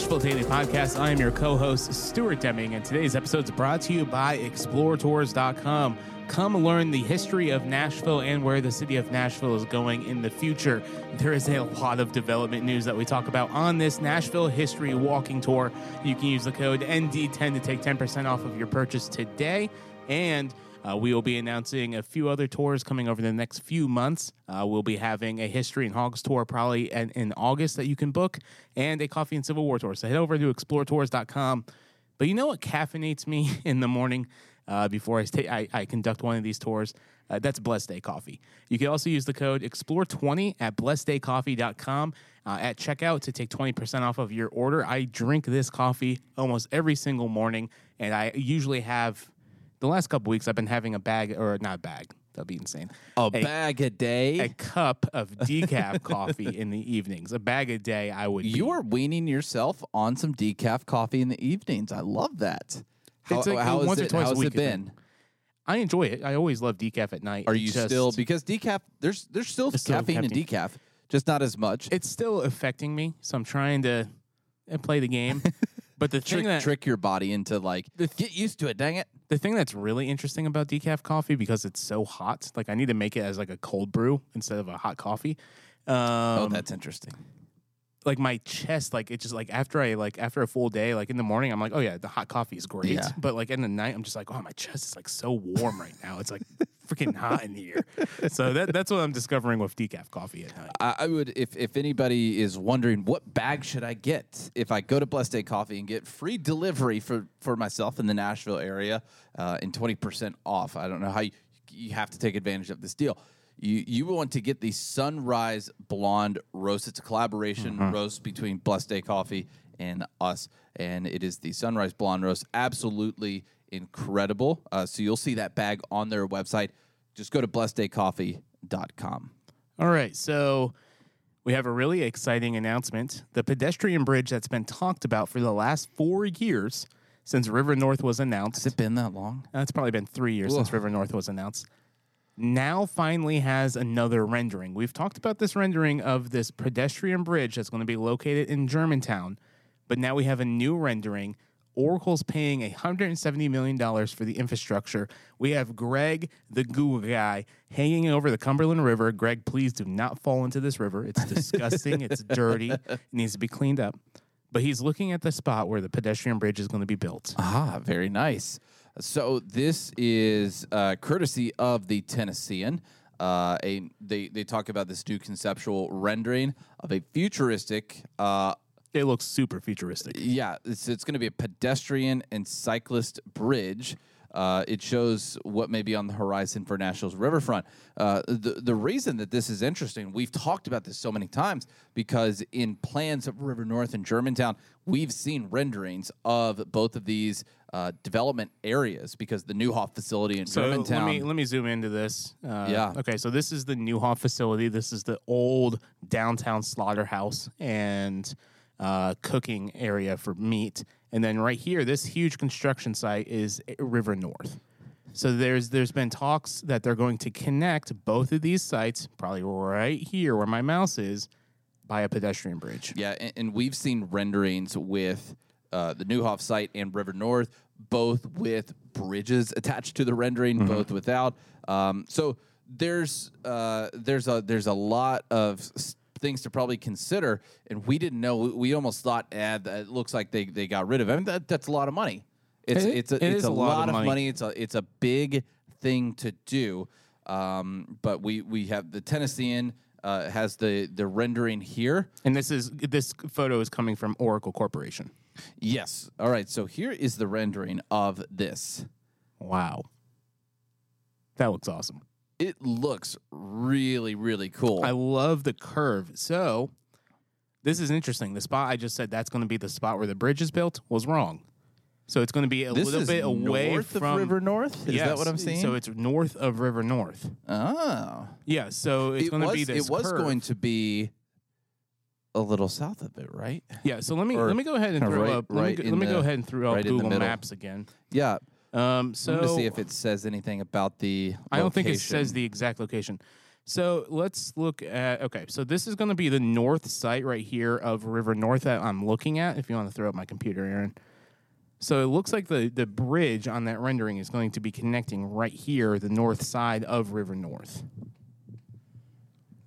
Nashville Daily Podcast. I am your co host, Stuart Deming, and today's episode is brought to you by XPLRTours.com. Come learn the history of Nashville and where the city of Nashville is going in the future. There is a lot of development news that we talk about on this Nashville History Walking Tour. You can use the code ND10 to take 10% off of your purchase today. And uh, we will be announcing a few other tours coming over the next few months. Uh, we'll be having a History and Hogs tour probably in, in, August that you can book, and a Coffee and Civil War tour. So head over to xplrtours.com. But you know what caffeinates me in the morning uh, before I, sta- I, I, conduct one of these tours? Uh, that's Blessed Day Coffee. You can also use the code XPLR20 at blesseddaycoffee.com uh, at checkout to take 20% off of your order. I drink this coffee almost every single morning, and I usually have the last couple weeks I've been having a bag or not a bag. That'd be insane. A, a bag a day. A cup of decaf coffee in the evenings. A bag a day. I would. You be. are weaning yourself on some decaf coffee in the evenings. I love that. How, it's like how once it, or twice how's a week. it been? I enjoy it. I always love decaf at night. Are you just, still because decaf? There's there's still caffeine, in decaf, just not as much. It's still affecting me, so I'm trying to play the game. But the trick, thing that trick your body into like th- get used to it. Dang it! The thing that's really interesting about decaf coffee because it's so hot. Like I need to make it as like a cold brew instead of a hot coffee. Um, oh, that's interesting. Like my chest, like it just like after I like after a full day, like in the morning, I'm like, oh yeah, the hot coffee is great. Yeah. But like in the night, I'm just like, oh my chest is like so warm right now. It's like freaking hot in here. So that that's what I'm discovering with decaf coffee at night. I, I, would if if anybody is wondering what bag should I get if I go to Blessed Day Coffee and get free delivery for for myself in the Nashville area uh, and twenty percent off. I don't know how you, you have to take advantage of this deal. You you want to get the Sunrise Blonde Roast. It's a collaboration mm-hmm. roast between Blessed Day Coffee and us, and it is the Sunrise Blonde Roast. Absolutely incredible. Uh, so you'll see that bag on their website. Just go to blesseddaycoffee.com. All right. So we have a really exciting announcement. The pedestrian bridge that's been talked about for the last four years since River North was announced. Has it been that long? Uh, it's probably been three years Ugh. since River North was announced. Now finally has another rendering. We've talked about this rendering of this pedestrian bridge that's going to be located in Germantown, but now we have a new rendering Oracle's paying $170 million for the infrastructure. We have Greg, the Google guy, hanging over the Cumberland River. Greg, please do not fall into this river. It's disgusting. it's dirty. It needs to be cleaned up. But he's looking at the spot where the pedestrian bridge is going to be built. Ah, very nice. So this is uh, courtesy of the Tennessean. Uh, a they they talk about this new conceptual rendering of a futuristic uh, it looks super futuristic. Yeah, it's, it's going to be a pedestrian and cyclist bridge. Uh, it shows what may be on the horizon for Nashville's riverfront. Uh, the the reason that this is interesting, we've talked about this so many times because in plans of River North and Germantown, we've seen renderings of both of these uh, development areas because the Neuhoff facility in so Germantown. Let me let me zoom into this. Uh, yeah. Okay, so this is the Neuhoff facility. This is the old downtown slaughterhouse and uh, cooking area for meat. And then right here, this huge construction site is River North. So there's there's been talks that they're going to connect both of these sites, probably right here where my mouse is, by a pedestrian bridge. Yeah, and, and we've seen renderings with uh, the Neuhoff site and River North, both with bridges attached to the rendering, mm-hmm. both without. Um, so there's uh, there's a there's a lot of things to probably consider. And we didn't know. We almost thought, eh, it looks like they, they got rid of it. I mean, that, that's a lot of money. It's it, it's a, it it's a, lot, lot of, money. money. It's a it's a big thing to do. Um, but we we have the Tennessean uh, has the the rendering here, and this is this photo is coming from Oracle Corporation. Yes. All right. So here is the rendering of this. Wow, that looks awesome it looks really, really cool. I love the curve. So this is interesting. The spot I just said that's going to be the spot where the bridge is built was wrong. So it's going to be a this little bit away north from of River North. Is yes, that what I'm seeing? So it's north of River North. Oh, yeah. So it's it going was, to be this. It was curve. going to be a little south of it, right? Yeah. So let me or let me go ahead and throw right, up. Let right me, let me the, go ahead and throw right up Google Maps again. Yeah. Um, so I'm to see if it says anything about the. I don't think it says the exact location. So let's look at. Okay, so this is going to be the north site right here of River North that I'm looking at. If you want to throw up my computer, Aaron. So it looks like the the bridge on that rendering is going to be connecting right here, the north side of River North.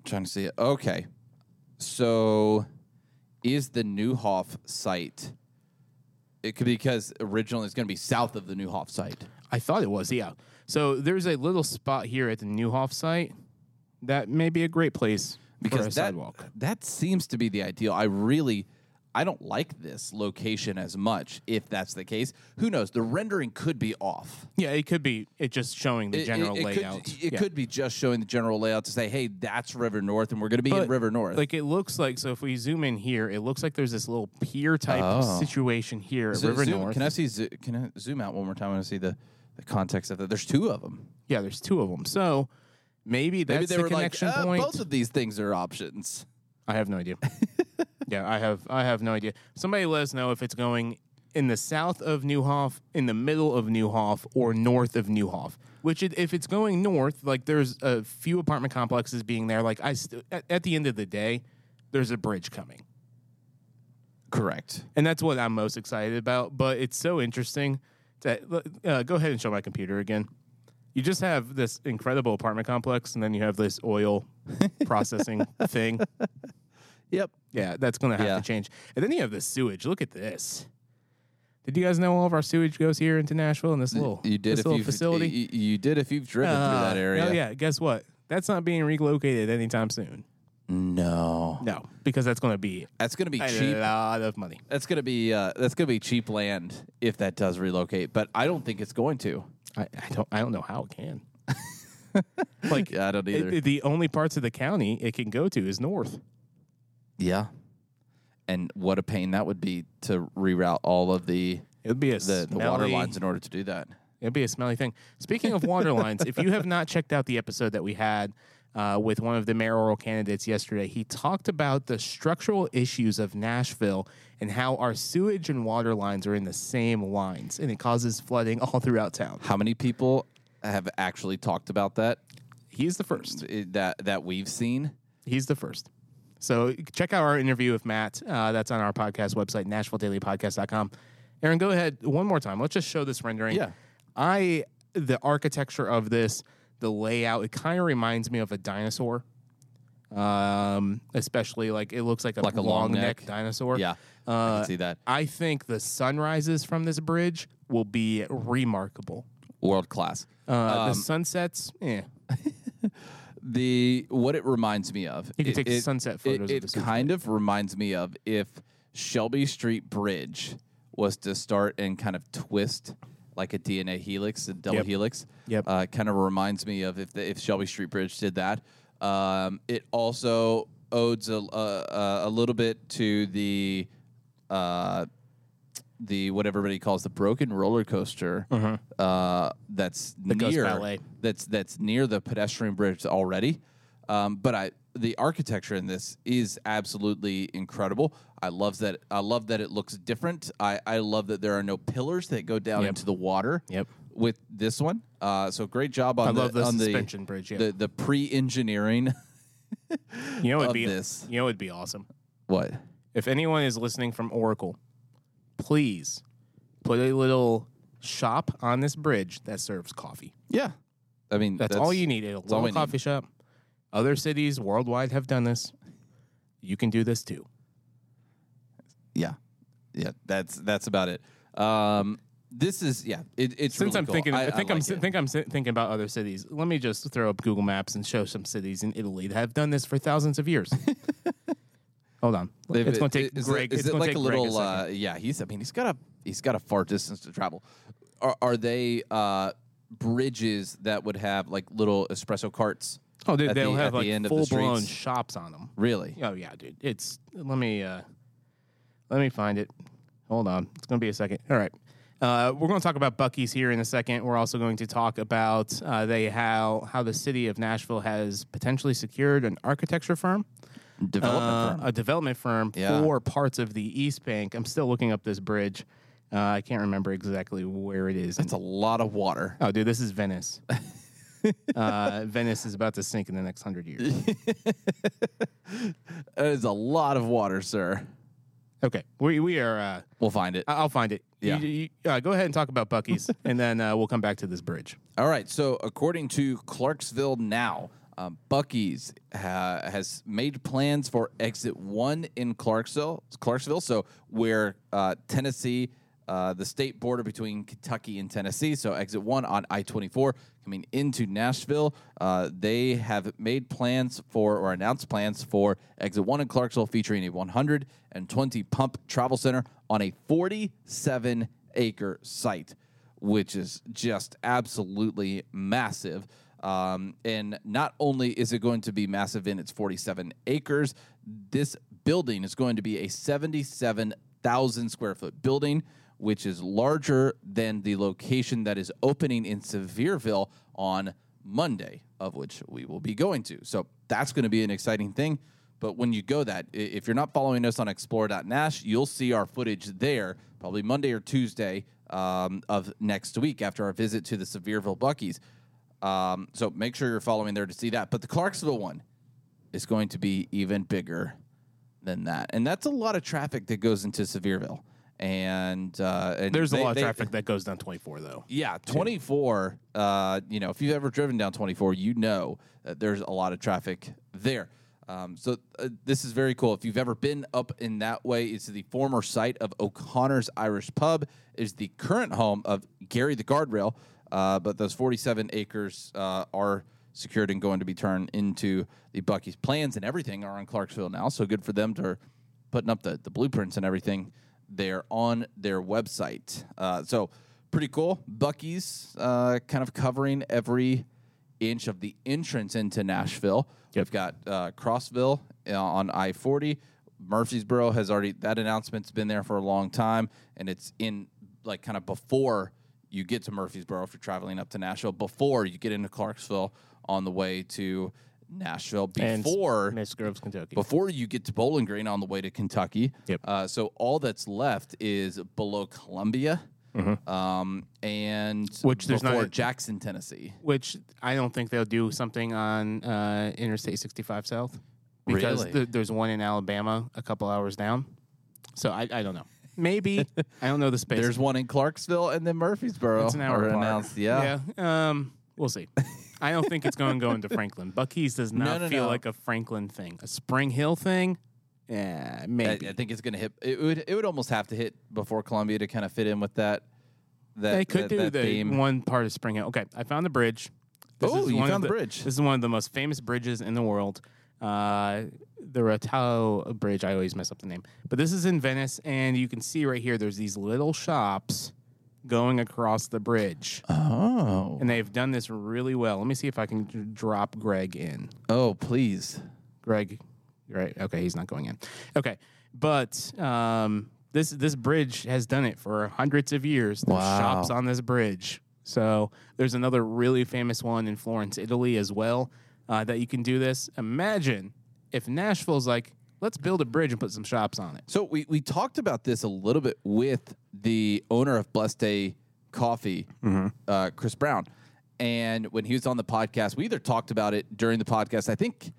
trying to see it. Okay. So is the Neuhoff site it could be because originally it's going to be south of the Neuhoff site. I thought it was, yeah. So there's a little spot here at the Neuhoff site that may be a great place for a because that sidewalk. that seems to be the ideal. I really I don't like this location as much if that's the case. Who knows? The rendering could be off. Yeah, it could be it just showing the It- general it, it layout. Could, it Yeah. could be just showing the general layout to say, "Hey, that's River North, and we're going to be in River North." Like it looks like so if we zoom in here, it looks like there's this little pier type Oh. situation here at Zo- River zoom- North. Can I see? zo- Can I zoom out one more time? I want to see the, the context of that. There's two of them. yeah, there's two of them. So maybe that's Maybe they the were like, connection "Uh, point. both of these things are options. I have no idea. yeah, I have I have no idea. Somebody let us know if it's going in the south of Neuhoff, in the middle of Neuhoff, or north of Neuhoff. Which, it, if it's going north, like there's a few apartment complexes being there. Like I, st- at, at the end of the day, there's a bridge coming, Correct. and that's what I'm most excited about. But it's so interesting that uh, go ahead and show my computer again. You just have this incredible apartment complex, and then you have this oil processing thing. Yep. Yeah, that's going to have Yeah. to change. And then you have the sewage. Look at this. Did you guys know all of our sewage goes here into Nashville in this little You did this if little you've facility? You, you did if you've driven through that Uh, area. Oh yeah, guess what? That's not being relocated anytime soon. No. No, because that's going to be That's going to be a cheap. lot of money. That's going to be uh, that's going to be cheap land if that does relocate, but I don't think it's going to. I, I don't I don't know how it can. like Yeah, I don't either. it- the only parts of the county it can go to is north. Yeah. And what a pain that would be to reroute all of the It would be a the, the smelly, water lines in order to do that. It'd be a smelly thing. Speaking of water lines, if you have not checked out the episode that we had uh, with one of the mayoral candidates yesterday, he talked about the structural issues of Nashville and how our sewage and water lines are in the same lines, and it causes flooding all throughout town. How many people have actually talked about that He's the first. that that we've seen? He's the first. So check out our interview with Matt. Uh, that's on our podcast website, NashvilleDailyPodcast.com. Aaron, go ahead one more time. Let's just show this rendering. Yeah. I the architecture of this, the layout, it kind of reminds me of a dinosaur. Um, especially like it looks like a, Like a long, long neck. neck. dinosaur. Yeah, I Uh, can see that. I think the sunrises from this bridge will be remarkable. World class. Uh, the Um, sunsets, eh. the what it reminds me of. You can it- take it- sunset It, photos of it kind of reminds me of if Shelby Street Bridge was to start and kind of twist like a DNA helix, a double Yep. helix. Yep. Uh, kind of reminds me of if the, if Shelby Street Bridge did that. Um, it also owes a, a, a little bit to the uh, the what everybody calls the broken roller coaster uh, that's near that's that's near the pedestrian bridge already. Um, but I the architecture in this is absolutely incredible. I love that I love that it looks different. I, I love that there are no pillars that go down Yep. into the water. Yep. With this one, uh, so great job on I the love the on suspension bridge, yeah. the the pre-engineering. You know, it'd be this. you know, it'd be awesome. what? If anyone is listening from Oracle, please put a little shop on this bridge that serves coffee. Yeah, I mean That's, all you need. A all little we need. coffee shop. Other cities worldwide have done this. You can do this too. Yeah, yeah. That's that's about it. Um, this is yeah. It, it's Since really I'm cool. thinking, I, I, think I I'm like think I'm thinking about other cities. Let me just throw up Google Maps and show some cities in Italy that have done this for thousands of years. Hold on, They've- it's going to take is Greg. It, is it's it gonna like take a Greg little? second. uh, yeah, he's. I mean, he's got a he's got a far distance to travel. Are, are they uh, bridges that would have like little espresso carts? oh, they, at they'll the- have like the end of the full blown streets? shops on them. Really? Oh yeah, dude. It's let me uh let me find it. Hold on. It's gonna be a second. All right. Uh, we're going to talk about Buc-ee's here in a second. We're also going to talk about uh, they how how the city of Nashville has potentially secured an architecture firm, Development uh, firm. a development firm Yeah. for parts of the East Bank. I'm still looking up this bridge. Uh, I can't remember exactly where it is. That's a lot of water. oh, dude, this is Venice. uh, Venice is about to sink in the next hundred years. That is a lot of water, sir. Okay, we we are. Uh, We'll find it. I- I'll find it. You- Yeah. you- uh, go ahead and talk about Buc-ee's, and then uh, we'll come back to this bridge. All right. So, according to Clarksville Now, um, Buc-ee's ha- has made plans for exit one in Clarksville. Clarksville, so where uh, Tennessee, uh, the state border between Kentucky and Tennessee. So, exit one on I twenty four coming into Nashville. Uh, they have made plans for or announced plans for exit one in Clarksville, featuring a one hundred and twenty pump travel center on a forty seven acre site which is just absolutely massive. Um, and not only is it going to be massive in its 47 acres, this building is going to be a 77,000 square foot building, which is larger than the location that is opening in Sevierville on Monday, of which we will be going to. So that's going to be an exciting thing. But when you go that, if you're not following us on explore.nash, you'll see our footage there probably Monday or Tuesday um, of next week after our visit to the Sevierville Buc-ee's. Um, so make sure you're following there to see that. But the Clarksville one is going to be even bigger than that. And that's a lot of traffic that goes into Sevierville. And, uh, and There's they- a lot of they- traffic that goes down 24, though. yeah, 24. Uh, you know, if you've ever driven down 24, you know that there's a lot of traffic there. Um, so uh, this is very cool. If you've ever been up in that way, it's the former site of O'Connor's Irish Pub. Is the current home of Gary the Guardrail. Uh, but those 47 acres uh, are secured and going to be turned into the Buc-ee's plans and everything are on Clarksville now. So good for them to putting up the, the blueprints and everything there on their website. Uh, so pretty cool. Buc-ee's uh, kind of covering every inch of the entrance into Nashville. We've got uh, Crossville uh, on I 40. Murfreesboro has already, that announcement's been there for a long time, and it's in like kind of before you get to Murfreesboro if you're traveling up to Nashville, before you get into Clarksville on the way to Nashville, And before Miss Groves, Kentucky. before you get to Bowling Green on the way to Kentucky. Yep. Uh, so all that's left is below Columbia, um, and Mm-hmm. Which there's before not- Jackson, Tennessee. which I don't think they'll do something on uh, Interstate 65 South because Really? th- there's one in Alabama a couple hours down. So I, I don't know. Maybe I don't know the space. There's one in Clarksville and then Murfreesboro. it's an hour are apart. announced. Yeah. yeah. Um, we'll see. I don't think it's going to go into Franklin. Buc-ee's does not no, feel no. like a Franklin thing. A Spring Hill thing. Yeah, I, maybe. I think it's going to hit. It would. It would almost have to hit before Columbia to kind of fit in with that. That they could that, do that the theme. one part of Spring Hill. Okay, I found the bridge. Oh, you one of found the bridge. This is one of the most famous bridges in the world. Uh, the Rotello Bridge. I always mess up the name, but this is in Venice, and you can see right here. There's these little shops going across the bridge, Oh. and they've done this really well. Let me see if I can d- drop Greg in. Oh, please. Greg, right? Okay, he's not going in. Okay, but um, this this bridge has done it for hundreds of years. There's Wow. shops on this bridge. So there's another really famous one in Florence, Italy, as well. Uh, that you can do this. Imagine if Nashville's like, let's build a bridge and put some shops on it. So we, we talked about this a little bit with the owner of Blessed Day Coffee, uh, Chris Brown. And when he was on the podcast, we either talked about it during the podcast, I think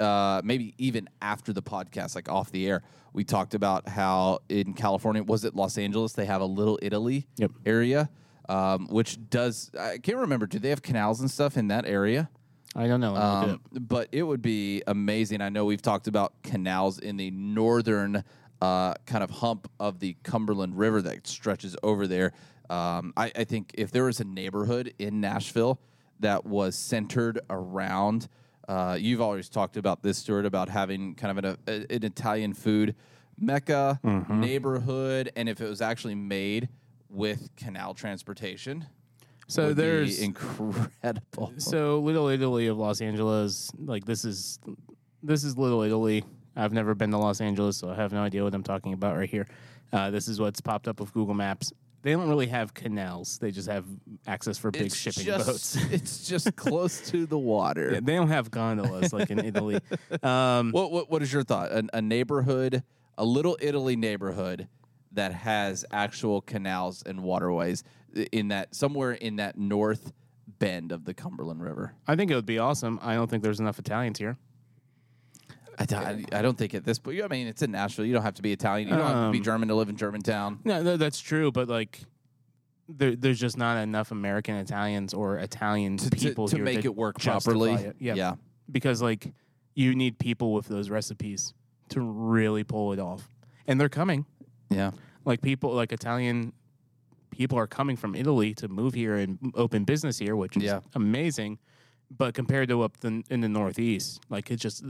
uh, maybe even after the podcast, like off the air, we talked about how in California, was it Los Angeles, they have a little Italy Yep. area, um, which does, I can't remember, do they have canals and stuff in that area? I don't know. Let me look it Um, but it would be amazing. I know we've talked about canals in the northern uh, kind of hump of the Cumberland River that stretches over there. Um, I, I think if there was a neighborhood in Nashville that was centered around, uh, you've always talked about this, Stuart, about having kind of an, a, an Italian food mecca Mm-hmm. neighborhood, and if it was actually made with canal transportation. So there's incredible. so Little Italy of Los Angeles. Like this is this is Little Italy. I've never been to Los Angeles, so I have no idea what I'm talking about right here. Uh, this is what's popped up with Google Maps. They don't really have canals; they just have access for big it's shipping just, boats. it's just close to the water. Yeah, they don't have gondolas like in Italy. Um, What, what what is your thought? A, a neighborhood, a little Italy neighborhood that has actual canals and waterways in that somewhere in that north bend of the Cumberland River. I think it would be awesome. I don't think there's enough Italians here. I, I, I don't think at this point. I mean, it's in Nashville. You don't have to be Italian. You don't have to be Um, German to live in Germantown. No, no, that's true, but like, there, there's just not enough American Italians or Italian To, people to here make it work justify properly. it. Yeah. yeah. because like you need people with those recipes to really pull it off, and they're coming. Yeah. Like people, like Italian people are coming from Italy to move here and open business here, which is Yeah. amazing. But compared to up the, in the Northeast, like it's just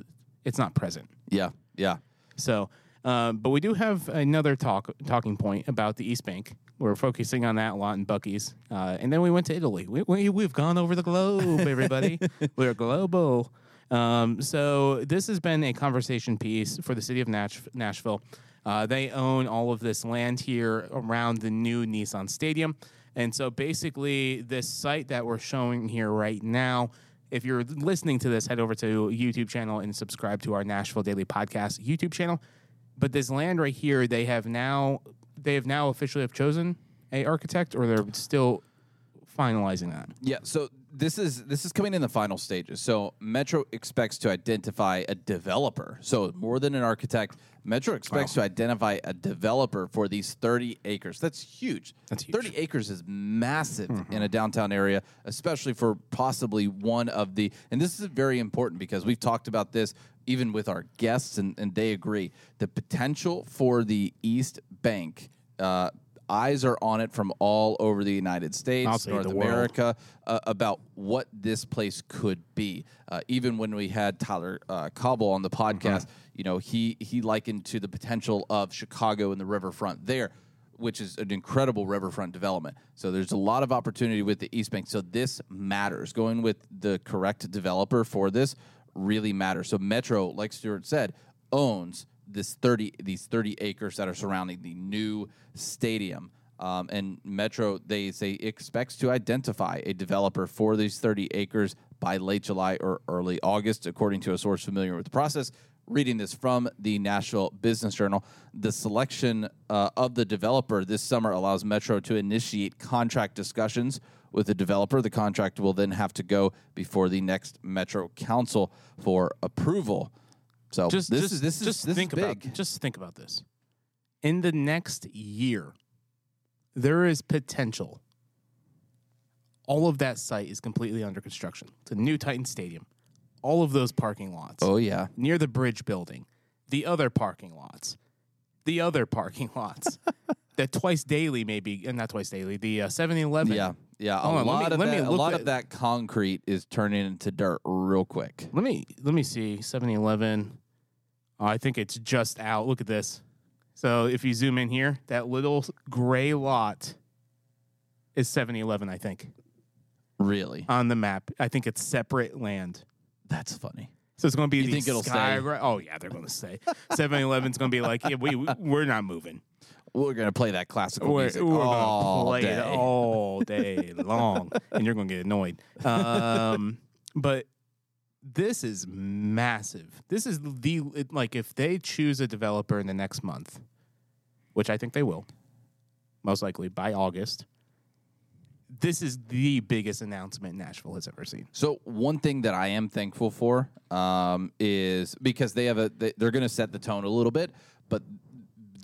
it's not present. Yeah. Yeah. So, um, but we do have another talk talking point about the East Bank. We're focusing on that a lot in Buc-ee's, uh, and then we went to Italy. We, we we've gone over the globe, everybody. We're global. Um, so this has been a conversation piece for the city of Nash- Nashville. Uh, they own all of this land here around the new Nissan Stadium, and so basically, this site that we're showing here right now if you're listening to this, head over to YouTube channel and subscribe to our Nashville Daily Podcast YouTube channel. But this land right here, they have now they have now officially have chosen a architect, or they're still finalizing that. Yeah, so this is this is coming in the final stages. So Metro expects to identify a developer. So more than an architect, Metro expects to identify a developer for these 30 acres. That's huge. That's huge. 30 acres is massive in a downtown area, especially for possibly one of the and this is very important because we've talked about this even with our guests and, and they agree. The potential for the East Bank uh, eyes are on it from all over the United States, North. America, uh, about what this place could be. Uh, even when we had Tyler uh, Cobble on the podcast, you know, he he likened to the potential of Chicago and the riverfront there, which is an incredible riverfront development. So there's a lot of opportunity with the East Bank. So this matters. Going with the correct developer for this really matters. So Metro, like Stuart said, owns this 30 these 30 acres that are surrounding the new stadium. Um, and Metro, they say expects to identify a developer for these 30 acres by late July or early August, according to a source familiar with the process. Reading this from the Nashville Business Journal, the selection uh, of the developer this summer allows Metro to initiate contract discussions with the developer. The contract will then have to go before the next Metro Council for approval. So Just this just, is this just is this think is about just think about this. In the next year, there is potential. All of that site is completely under construction. It's a new Titan Stadium. All of those parking lots. Oh yeah, near the bridge building, the other parking lots, the other parking lots, that twice daily maybe, and not twice daily, the uh, 7-Eleven. yeah, yeah. A on, let me- lot of let that, a lot at- of that concrete is turning into dirt real quick. Let me let me see 7-Eleven. Oh, I think it's just out. Look at this. So if you zoom in here, that little gray lot is 7-Eleven, I think, Really, on the map. I think it's separate land. that's funny. So it's going to be You the think it'll sky stay? Oh yeah, they're going to stay. 7-Eleven's going to be like, yeah, we we're not moving. We're gonna play that classical We're, music we're all play day. it all day long, and you're gonna get annoyed. Um, but this is massive. This is the it- like if they choose a developer in the next month, which I think they will, most likely by August. This is the biggest announcement Nashville has ever seen. So one thing that I am thankful for um, is because they have a they, they're going to set the tone a little bit, but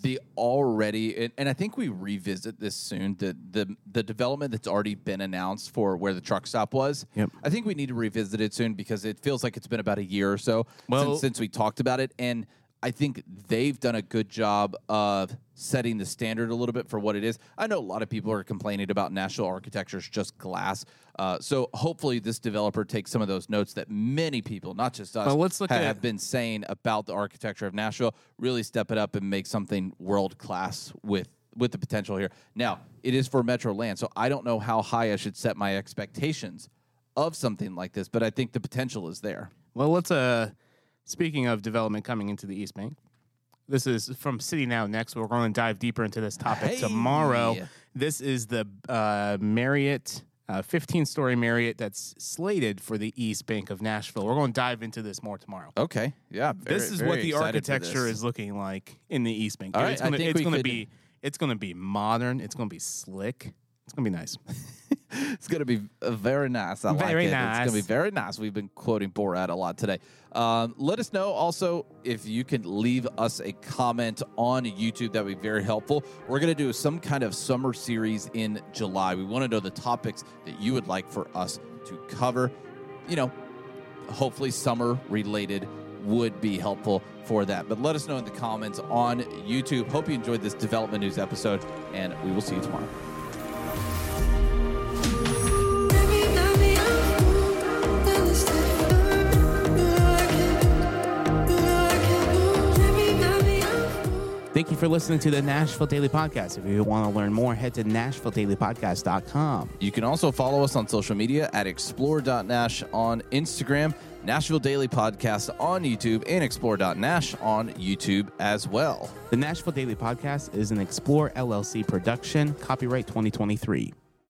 the already and, I think we revisit this soon the the the development that's already been announced for where the truck stop was. Yep. I think we need to revisit it soon because it feels like it's been about a year or so Well- since, since we talked about it and. I think they've done a good job of setting the standard a little bit for what it is. I know a lot of people are complaining about national architecture is just glass. Uh, so hopefully, this developer takes some of those notes that many people, not just us, Well, let's look ha- at- have been saying about the architecture of Nashville. Really step it up and make something world class with with the potential here. Now, it is for Metro Land, so I don't know how high I should set my expectations of something like this, but I think the potential is there. Well, let's uh speaking of development coming into the East Bank. This is from City Now next. We're going to dive deeper into this topic Hey. tomorrow. This is the uh, Marriott, uh, 15 story Marriott that's slated for the East Bank of Nashville. We're going to dive into this more tomorrow. Okay, yeah. this is what the architecture is looking like in the East Bank. All right, it's I gonna, think we could- be it's gonna be modern. It's gonna be slick. It's gonna be nice. It's going to be uh, very nice. I like Very it. It's going to be very nice. We've been quoting Borat a lot today. Um, let us know also if you can leave us a comment on YouTube. That would be very helpful. We're going to do some kind of summer series in July. We want to know the topics that you would like for us to cover. You know, hopefully summer related would be helpful for that. But let us know in the comments on YouTube. Hope you enjoyed this development news episode, and we will see you tomorrow. Thank you for listening to the Nashville Daily Podcast. If you want to learn more, head to NashvilleDailyPodcast.com. You can also follow us on social media at explore.nash on Instagram, Nashville Daily Podcast on YouTube, and explore.nash on YouTube as well. The Nashville Daily Podcast is an Explore LLC production, copyright 2023.